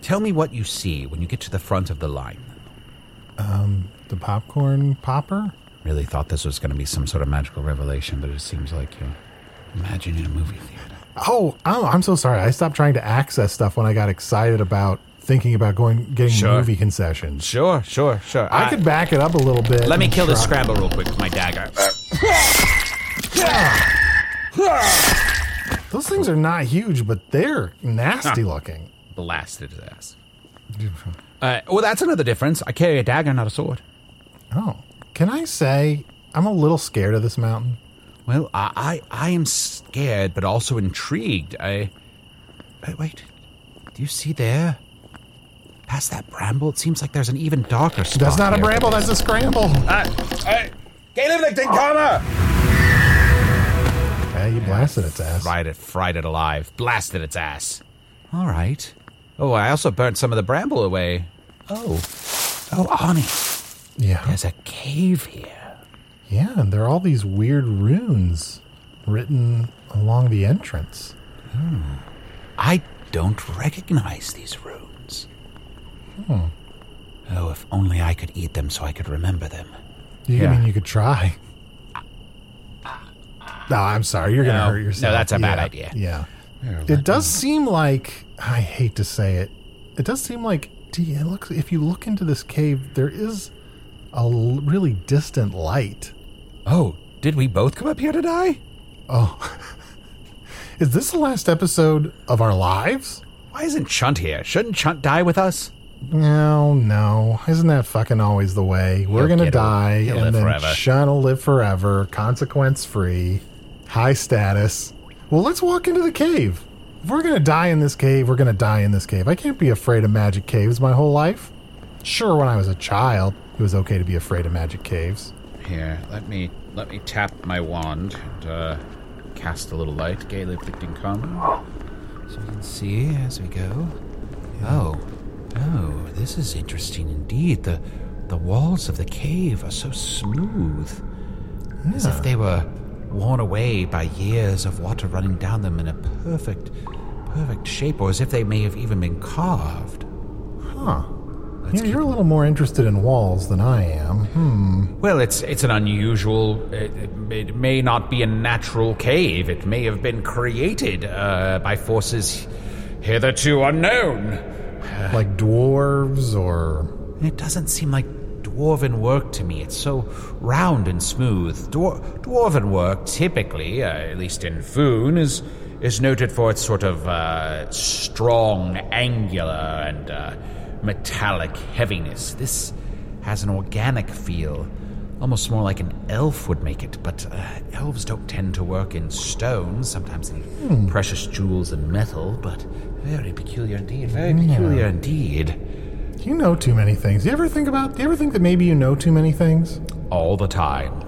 Tell me what you see when you get to the front of the line. Um, The popcorn popper? Really thought this was going to be some sort of magical revelation, but it seems like you're imagining a movie theater. Oh, oh, I'm so sorry. I stopped trying to access stuff when I got excited about thinking about going getting Sure. movie concessions. Sure, sure, sure. I could back it up a little bit. Let me and kill this try- scramble real quick with my dagger. Those things are not huge, but they're nasty looking. Blasted his ass. Uh, well, that's another difference. I carry a dagger, not a sword. Oh, can I say I'm a little scared of this mountain? Well, I, I, I am scared, but also intrigued. I. Wait, wait. Do you see there? Past that bramble, it seems like there's an even darker spot. That's not a bramble. That's a scramble. Uh, uh, Caleb Licton, karma! Yeah, you blasted its ass. Fried it, fried it alive, blasted its ass. All right. Oh, I also burnt some of the bramble away. Oh, oh, Arnie, Yeah, there's a cave here. yeah, and there are all these weird runes written along the entrance. Hmm. I don't recognize these runes. Hmm. Oh, if only I could eat them so I could remember them. You Yeah. I mean you could try? No, I'm sorry. You're gonna hurt yourself. no, that's a bad Yeah, idea. Yeah. It does seem like I hate to say it. It does seem like do you look if you look into this cave, there is a l- really distant light. Oh, did we both come up here to die? Oh, is this the last episode of our lives? Why isn't Chunt here? Shouldn't Chunt die with us? No, no. Isn't that fucking always the way? We're He'll gonna get die. He'll and then forever. Sean will live forever, consequence free, high status. Well, let's walk into the cave. If we're gonna die in this cave, we're gonna die in this cave. I can't be afraid of magic caves my whole life. Sure, when I was a child, it was okay to be afraid of magic caves. Here, let me let me tap my wand and uh, cast a little light, gaily afflicting karma, so we can see as we go. Oh, oh, this is interesting indeed. The the walls of the cave are so smooth, as if they were worn away by years of water running down them in a perfect, perfect shape, or as if they may have even been carved. Huh. Yeah, you're a little more interested in walls than I am. Hmm. Well, it's it's an unusual. It, it may not be a natural cave. It may have been created uh, by forces hitherto unknown. Like dwarves or. It doesn't seem like dwarven work to me. It's so round and smooth. Dwar- dwarven work, typically, uh, at least in Foon, is is noted for its sort of uh, strong, angular, and uh, metallic heaviness. This has an organic feel, almost more like an elf would make it. But uh, elves don't tend to work in stone. Sometimes in precious jewels and metal. But very peculiar indeed. Very peculiar indeed. You know too many things. Do you ever think about. Do you ever think that maybe you know too many things? All the time.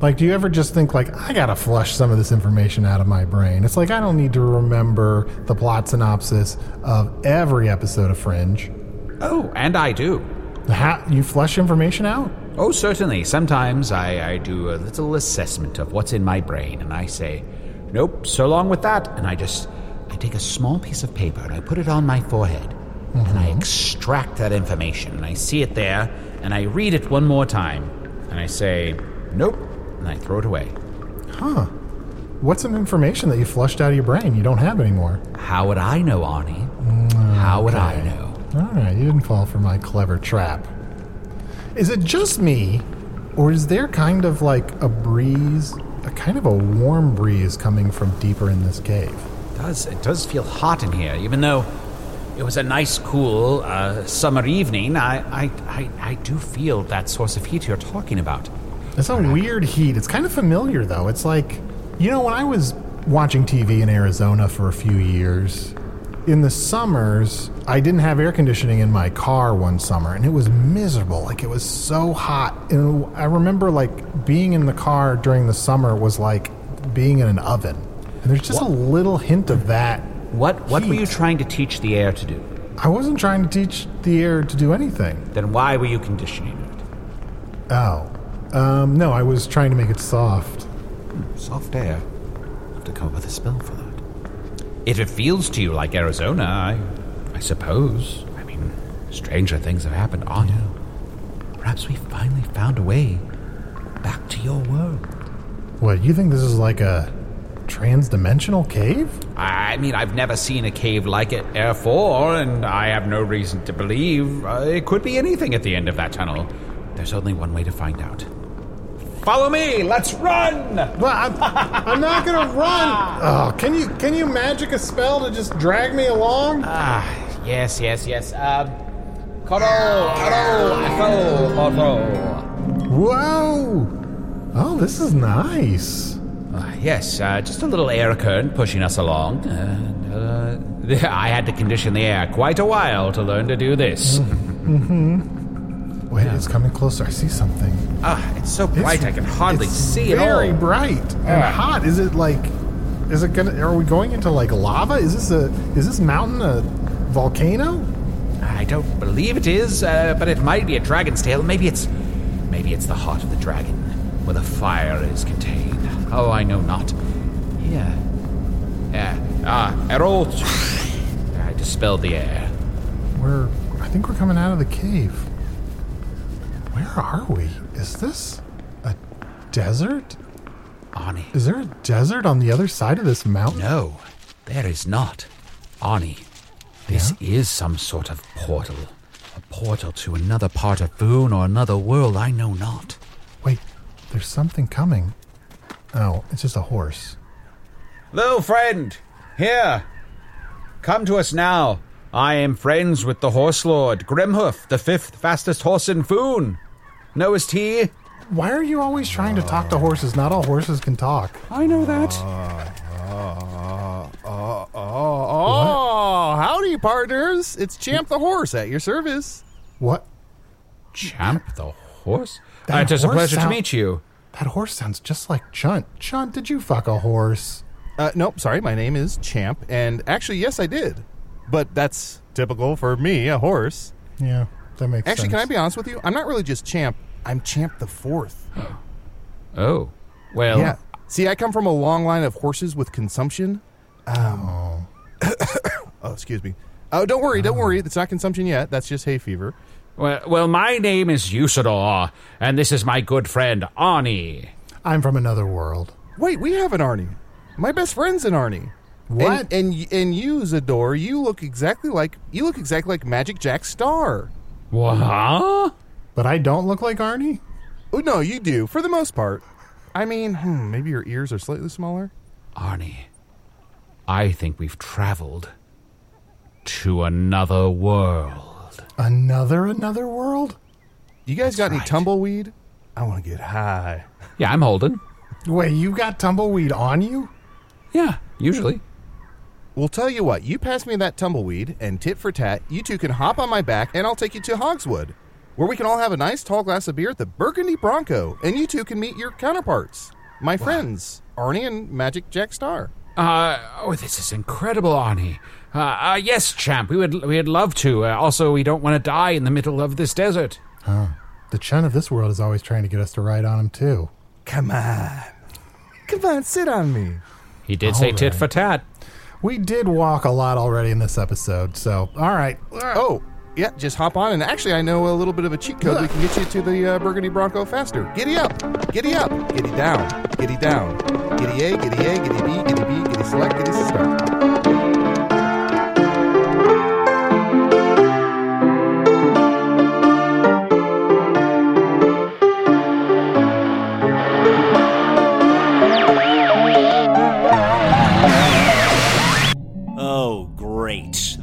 Like, do you ever just think, like, I gotta flush some of this information out of my brain? It's like I don't need to remember the plot synopsis of every episode of Fringe. Oh, and I do. How, you flush information out? Oh, certainly. Sometimes I, I do a little assessment of what's in my brain, and I say, nope, so long with that. And I just, I take a small piece of paper and I put it on my forehead, and I mm-hmm. extract that information, and I see it there, and I read it one more time, and I say, nope, and I throw it away. Huh. What's some information that you flushed out of your brain you don't have anymore? How would I know, Arnie? Mm, How would I know? All right, you didn't fall for my clever trap. Is it just me, or is there kind of like a breeze, a kind of a warm breeze coming from deeper in this cave? It does it does feel hot in here, even though it was a nice, cool uh, summer evening. I, I, I, I do feel that source of heat you're talking about. It's a weird heat. It's kind of familiar though. It's like, you know, when I was watching TV in Arizona for a few years, in the summers, I didn't have air conditioning in my car one summer and it was miserable. Like it was so hot. And I remember like being in the car during the summer was like being in an oven. And there's just a little hint of that. What what were you trying to teach the air to do? I wasn't trying to teach the air to do anything. Then why were you conditioning it? Oh. Um, no, I was trying to make it soft. Soft air. I'll have to come up with a spell for that. If it feels to you like Arizona, I, I suppose. I mean, stranger things have happened on you. Perhaps we finally found a way back to your world. What, you think this is like a trans-dimensional cave? I mean, I've never seen a cave like it before, and I have no reason to believe uh, it could be anything at the end of that tunnel. There's only one way to find out. Follow me! Let's run! Well, I'm, I'm not gonna run. Oh, can you can you magic a spell to just drag me along? Ah, yes, yes, yes. Um, Koro, Koro, Afo, Koro. Whoa! Oh, this is nice. Uh, yes, uh, just a little air current pushing us along. And, uh, I had to condition the air quite a while to learn to do this. Mm-hmm. Wait, it's coming closer. I see something. Ah, it's so bright I can hardly It's see it Very all. bright and hot. Is it like? Is it gonna? Are we going into like lava? Is this a? Is this mountain a volcano? I don't believe it is, uh, but it might be a dragon's tail. Maybe it's, maybe it's the heart of the dragon, where the fire is contained. Oh, I know not. Here, yeah. Ah, Errol. I dispelled the air. We're. I think we're coming out of the cave. Where are we? Is this a desert? Arnie. Is there a desert on the other side of this mountain? No, there is not. Arnie, this is some sort of portal. A portal to another part of Foon or another world I know not. Wait, there's something coming. Oh, it's just a horse. Little friend, here. Come to us now. I am friends with the horse lord, Grimhoof, the fifth fastest horse in Foon. Knowest he? Why are you always trying to talk to horses? Not all horses can talk. I know that. Oh, howdy, partners! It's Champ the Horse at your service. What? Champ the horse? That it is a horse pleasure to sound- meet you. That horse sounds just like Chunt. Chunt, did you fuck a horse? Uh, nope, sorry, my name is Champ, and actually, yes, I did. But that's typical for me, a horse. Yeah, that makes Actually, sense. can I be honest with you? I'm not really just Champ. I'm Champ the Fourth. Oh. Well, Yeah. See, I come from a long line of horses with consumption. Um, oh, excuse me. Oh, don't worry, don't worry. It's not consumption yet. That's just hay fever. Well, well, my name is Usidore, and this is my good friend Arnie. I'm from another world. Wait, we have an Arnie. My best friend's an Arnie. What? And and, and you, Zador, you look exactly like you look exactly like Magic Jack Star. What? But I don't look like Arnie? Oh no, you do for the most part. I mean, hmm, maybe your ears are slightly smaller. Arnie, I think we've traveled to another world. Another another world? You guys got any tumbleweed? I want to get high. Yeah, I'm holding. Wait, you got tumbleweed on you? Yeah, usually. Well, tell you what, you pass me that tumbleweed, and tit for tat, you two can hop on my back, and I'll take you to Hogswood, where we can all have a nice tall glass of beer at the Burgundy Bronco, and you two can meet your counterparts, my friends, Arnie and Magic Jack Star. Uh, oh, this is incredible, Arnie. Uh, uh, yes, champ, we would we'd love to. Uh, also, we don't want to die in the middle of this desert. The Chunt of this world is always trying to get us to ride on him too. Come on. Come on, sit on me. He did say All tit right. for tat. We did walk a lot already in this episode, so all right. Oh, yeah, just hop on, and actually, I know a little bit of a cheat code. We can get you to the uh, Burgundy Bronco faster. Giddy up, giddy up, giddy down, giddy down, giddy A, giddy A, giddy B, giddy B, giddy select, giddy start.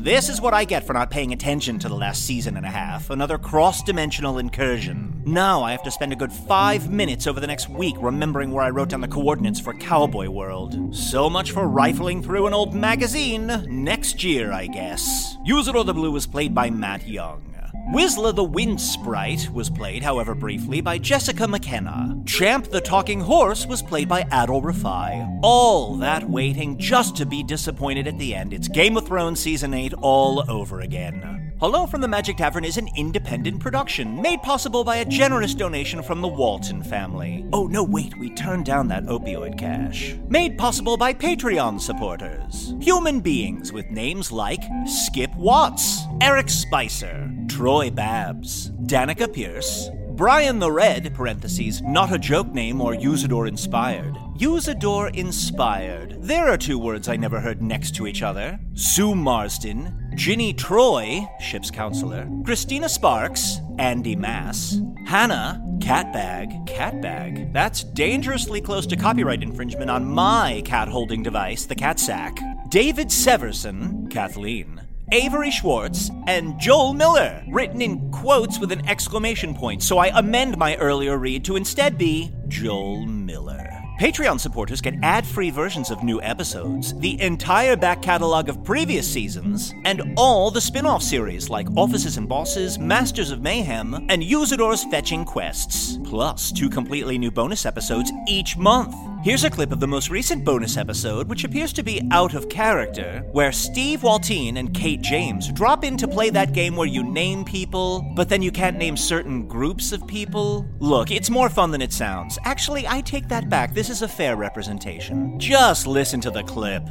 This is what I get for not paying attention to the last season and a half. Another cross dimensional incursion. Now I have to spend a good five minutes over the next week remembering where I wrote down the coordinates for Cowboy World. So much for rifling through an old magazine. Next year, I guess. Usidore the Blue was played by Matt Young. Wizla the Wind Sprite was played, however briefly, by Jessica McKenna. Champ the Talking Horse was played by Adal Rifai. All that waiting just to be disappointed at the end. It's Game of Thrones Season 8 all over again. Hello from the Magic Tavern is an independent production made possible by a generous donation from the Walton family. Oh, no, wait, we turned down that opioid cash. Made possible by Patreon supporters. Human beings with names like Skip Watts, Eric Spicer, Troy Babs, Danica Pierce, Brian the Red, parentheses, not a joke name or Usidore inspired. Usidore inspired. There are two words I never heard next to each other. Sue Marsden, Ginny Troy, ship's counselor, Christina Sparks, Andy Mass, Hannah, Catbag, Catbag. That's dangerously close to copyright infringement on my cat holding device, the cat sack. David Severson, Kathleen. Avery Schwartz, and Joel Miller, written in quotes with an exclamation point, so I amend my earlier read to instead be Joel Miller. Patreon supporters get ad free versions of new episodes, the entire back catalog of previous seasons, and all the spin off series like Offices and Bosses, Masters of Mayhem, and Usidore's Fetching Quests, plus two completely new bonus episodes each month. Here's a clip of the most recent bonus episode, which appears to be out of character, where Steve Waltien and Kate James drop in to play that game where you name people, but then you can't name certain groups of people. Look, it's more fun than it sounds. Actually, I take that back. This is a fair representation. Just listen to the clip.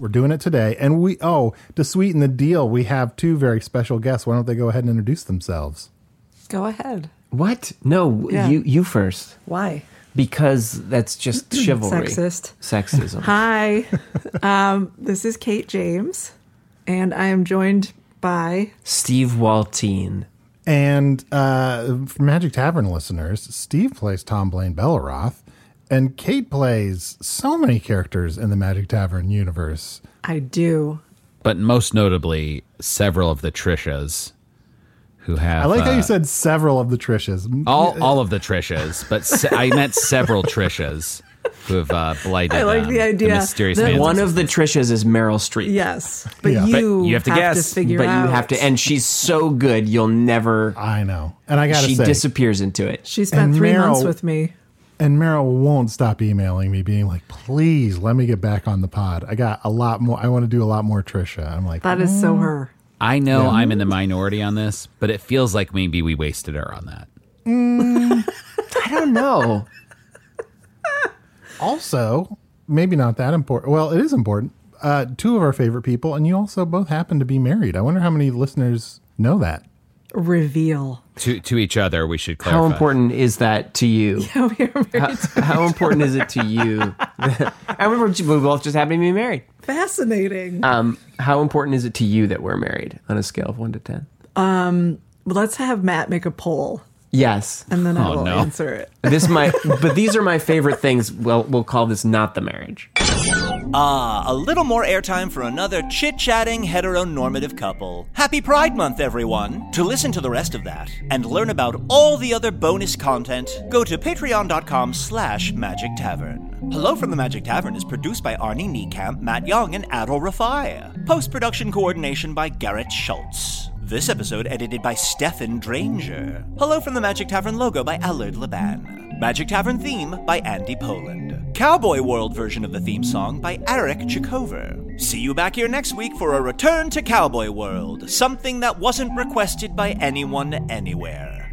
We're doing it today, and we oh to sweeten the deal, we have two very special guests. Why don't they go ahead and introduce themselves? Go ahead. What? No, Yeah. you you first. Why? Because that's just chivalry. Sexist. Sexism. Hi. um, this is Kate James, and I am joined by Steve Waltien. And uh, for Magic Tavern listeners, Steve plays Tom Blaine Belleroth, and Kate plays so many characters in the Magic Tavern universe. I do. But most notably, several of the Trishas who have. I like how uh, you said several of the Trishas. all all of the Trishas, but se- I meant several Trishas who have uh, blighted. I like um, the idea mysterious that man's One of the Trishas is Meryl Streep. Yes, but Yeah. you, But you have to guess. to figure But out. you have to, and she's so good, you'll never. I know, and I gotta She say, disappears into it. she spent and three months with me. and Meryl won't stop emailing me, being like, "Please let me get back on the pod. I got a lot more. I want to do a lot more Trisha." I'm like, That is so her. I know I'm in the minority on this, but it feels like maybe we wasted her on that. I don't know. Also, maybe not that important. Well, it is important. Uh, two of our favorite people, and you also both happen to be married. I wonder how many listeners know that. Reveal. To to each other, we should clarify. How important is that to you? Yeah, we are married. How, how important is it to you? I remember we both just happened to be married. Fascinating. Um, how important is it to you that we're married on a scale of one to ten? Um, let's have Matt make a poll, Yes. and then I Oh, will no. answer it. This might, but these are my favorite things. Well, we'll call this not the marriage. Ah, a little more airtime for another chit chatting heteronormative couple. Happy Pride Month, everyone! To listen to the rest of that and learn about all the other bonus content, go to patreon.com slash magic tavern. Hello from the Magic Tavern is produced by Arnie Niekamp, Matt Young, and Adal Rifai. Post production coordination by Garrett Schultz. This episode edited by Stefan Dranger. Hello from the Magic Tavern logo by Allard Laban. Magic Tavern theme by Andy Poland. Cowboy World version of the theme song by Eric Chikover. See you back here next week for a return to Cowboy World, something that wasn't requested by anyone anywhere.